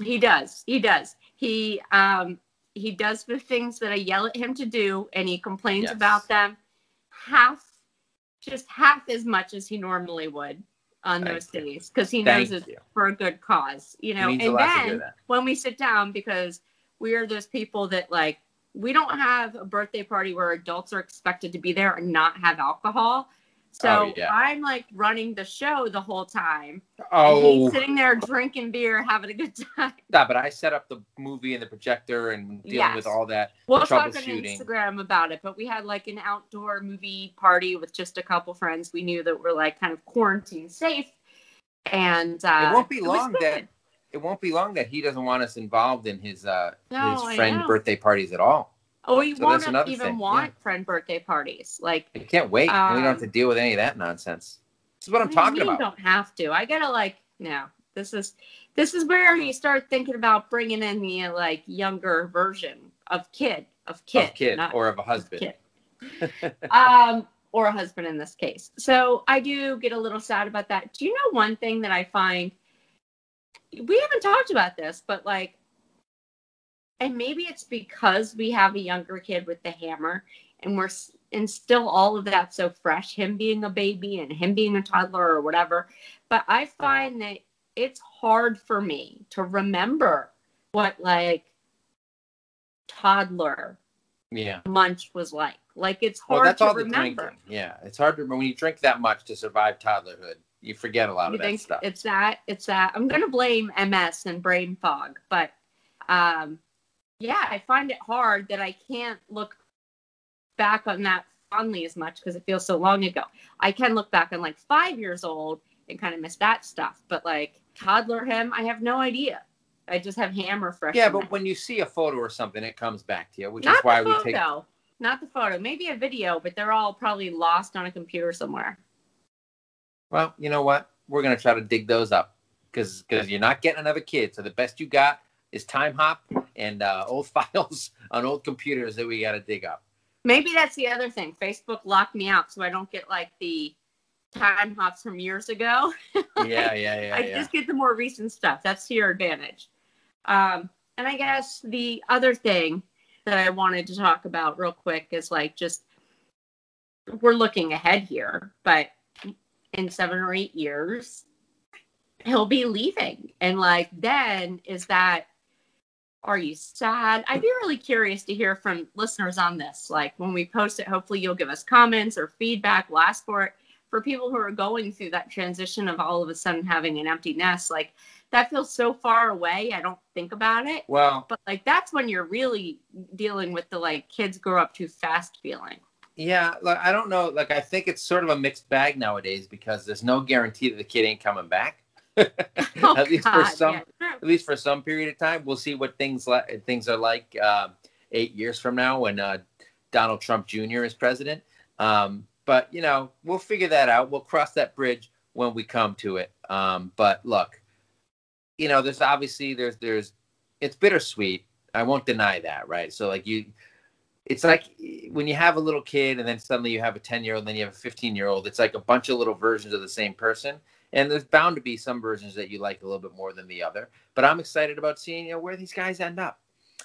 He does. He does. He um he does the things that I yell at him to do, and he complains Yes. about them half, just half as much as he normally would on Thank those you. days because he Thank knows it's you. for a good cause, you know. and lot to hear then when we sit down, because we are those people that like we don't have a birthday party where adults are expected to be there and not have alcohol. So Oh, yeah. I'm like running the show the whole time. Oh, He's sitting there drinking beer, having a good time. stop it. I set up the movie and the projector and dealing Yes. with all that. We'll talk on. Instagram about it, but we had like an outdoor movie party with just a couple friends. We knew that we're like kind of quarantine safe, and uh, it won't be long that it won't be long that he doesn't want us involved in his uh No, his friend birthday parties at all. Oh, we So won't that's have- another even thing, want friend birthday parties. Like, I can't wait. we don't have Um, to deal with any of that nonsense. This is what I'm what you talking about. Don't have to. I gotta like no. This is this is where you start thinking about bringing in the like younger version of kid of kid, of kid or of a husband. um, or a husband in this case. So I do get a little sad about that. Do you know one thing that I find? We haven't talked about this, but like, and maybe it's because we have a younger kid with the hammer, and we're and still all of that so fresh. Him being a baby and him being a toddler or whatever. But I find that it's hard for me to remember what like toddler Yeah. munch was like. Like it's Well, hard that's to all the remember. drinking. Yeah, it's hard to remember when you drink that much to survive toddlerhood. You forget a lot You of that think stuff. it's that? It's that. I'm gonna blame MS and brain fog, but um, yeah, I find it hard that I can't look back on that fondly as much because it feels so long ago. I can look back on like five years old and kind of miss that stuff, but like toddler him, I have no idea. I just have hammer fresh. yeah, but when you see a photo or something, it comes back to you, which Not is why the we photo. take. Not the photo. Maybe a video, but they're all probably lost on a computer somewhere. Well, you know what? We're gonna try to dig those up because because you're not getting another kid. So the best you got is Timehop and uh, old files on old computers that we got to dig up. Maybe that's the other thing. Facebook locked me out so I don't get like the Timehops from years ago. Yeah, yeah, yeah, I yeah. just get the more recent stuff. That's to your advantage. Um, and I guess the other thing that I wanted to talk about real quick is like just we're looking ahead here, but in seven or eight years, he'll be leaving. And like, then is that, are you sad? I'd be really curious to hear from listeners on this. Like, when we post it, hopefully you'll give us comments or feedback. We'll ask for it for people who are going through that transition of all of a sudden having an empty nest. Like, that feels so far away. I don't think about it. Well, But like, that's when you're really dealing with the like kids grow up too fast feeling. yeah, like I don't know. Like I think it's sort of a mixed bag nowadays because there's no guarantee that the kid ain't coming back. Oh, At least for some- yeah. At least for some period of time, we'll see what things like things are like um, eight years from now when uh, Donald Trump Jr. is president. Um, but you know, we'll figure that out. We'll cross that bridge when we come to it. Um, but look, you know, there's obviously there's there's it's bittersweet. I won't deny that, right? So like you, it's like when you have a little kid and then suddenly you have a 10 year old, then you have a 15 year old. It's like a bunch of little versions of the same person. And there's bound to be some versions that you like a little bit more than the other. But I'm excited about seeing you know, where these guys end up.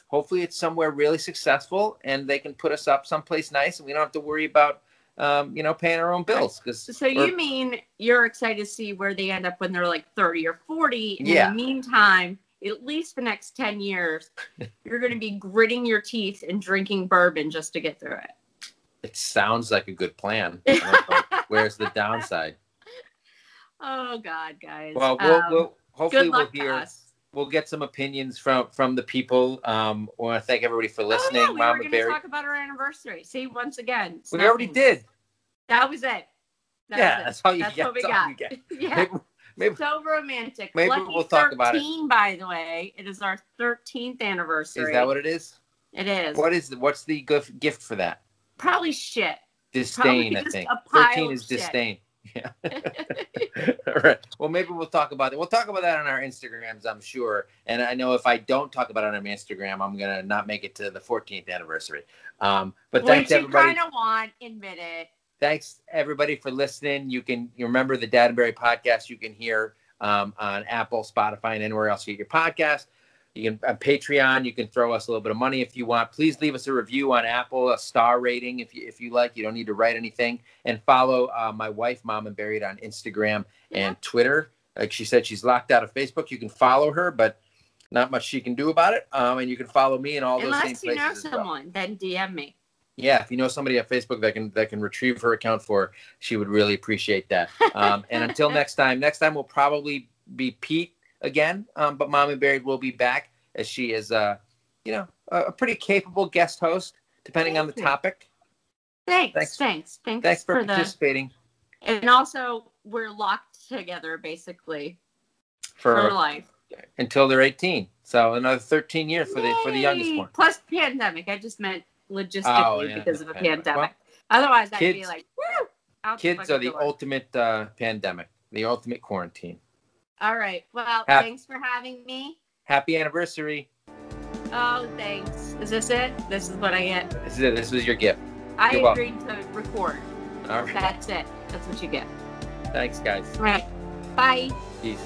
Hopefully, it's somewhere really successful and they can put us up someplace nice and we don't have to worry about um, you know, paying our own bills. Because So you mean you're excited to see where they end up when they're like 30 or 40? And Yeah. In the meantime, at least the next 10 years, you're going to be gritting your teeth and drinking bourbon just to get through it. it sounds like a good plan. I don't know. Where's the downside? Oh God, guys. Well, we'll, Um, we'll hopefully we'll hear. We'll get some opinions from from the people. Um, I want to thank everybody for listening. Oh, yeah, we Mama were going to talk about our anniversary. See, once again, we already did. That was it. That yeah, it. that's all you That's get. what we got. get. yeah. Maybe, maybe So romantic. Maybe Lucky we'll talk about it. 13, by the way. It is our 13th anniversary. is that what it is? it is? What is what's the gift gift for that? Probably shit. Disdain, Probably I think. a pile Thirteen of is shit. disdain. Yeah. All right. Well, maybe we'll talk about it. We'll talk about that on our Instagrams, I'm sure. And I know if I don't talk about it on my Instagram, I'm gonna not make it to the 14th anniversary. Um, but Which thanks you everybody. kind of want, admit it. Thanks everybody for listening. You can you remember the Dad and podcast. You can hear um, on Apple, Spotify, and anywhere else you get your podcast. You can on Patreon. You can throw us a little bit of money if you want. Please leave us a review on Apple, a star rating if you if you like. You don't need to write anything. And follow uh, my wife, Mom and Buried, on Instagram and Twitter. Like she said, she's locked out of Facebook. You can follow her, but not much she can do about it. Um, and you can follow me in all those same Unless you know places. as well. someone, then DM me. Yeah, if you know somebody at Facebook that can that can retrieve her account for, her, she would really appreciate that. Um, and until next time, next time will probably be Pete again, um, but Mom and Buried will be back as she is, uh, you know, a, pretty capable guest host, depending on the you. topic. Thanks, Thanks. thanks, thanks, Thanks for, for the. participating And also, we're locked together basically for, for life. until they're 18. So another 13 years for the for the youngest one. Plus pandemic. I just meant logistically Oh, yeah, because of the pandemic. pandemic. Otherwise, I'd be like, woo! out Kids are the door. ultimate uh, pandemic, the ultimate quarantine. All right. Well, Hap- thanks for having me. Happy anniversary! Oh, thanks. Is this it? This is what I get. This is it. This was your gift. I You're welcome. agreed to record. All right. That's it. That's what you get. Thanks, guys. All right. Bye. Peace.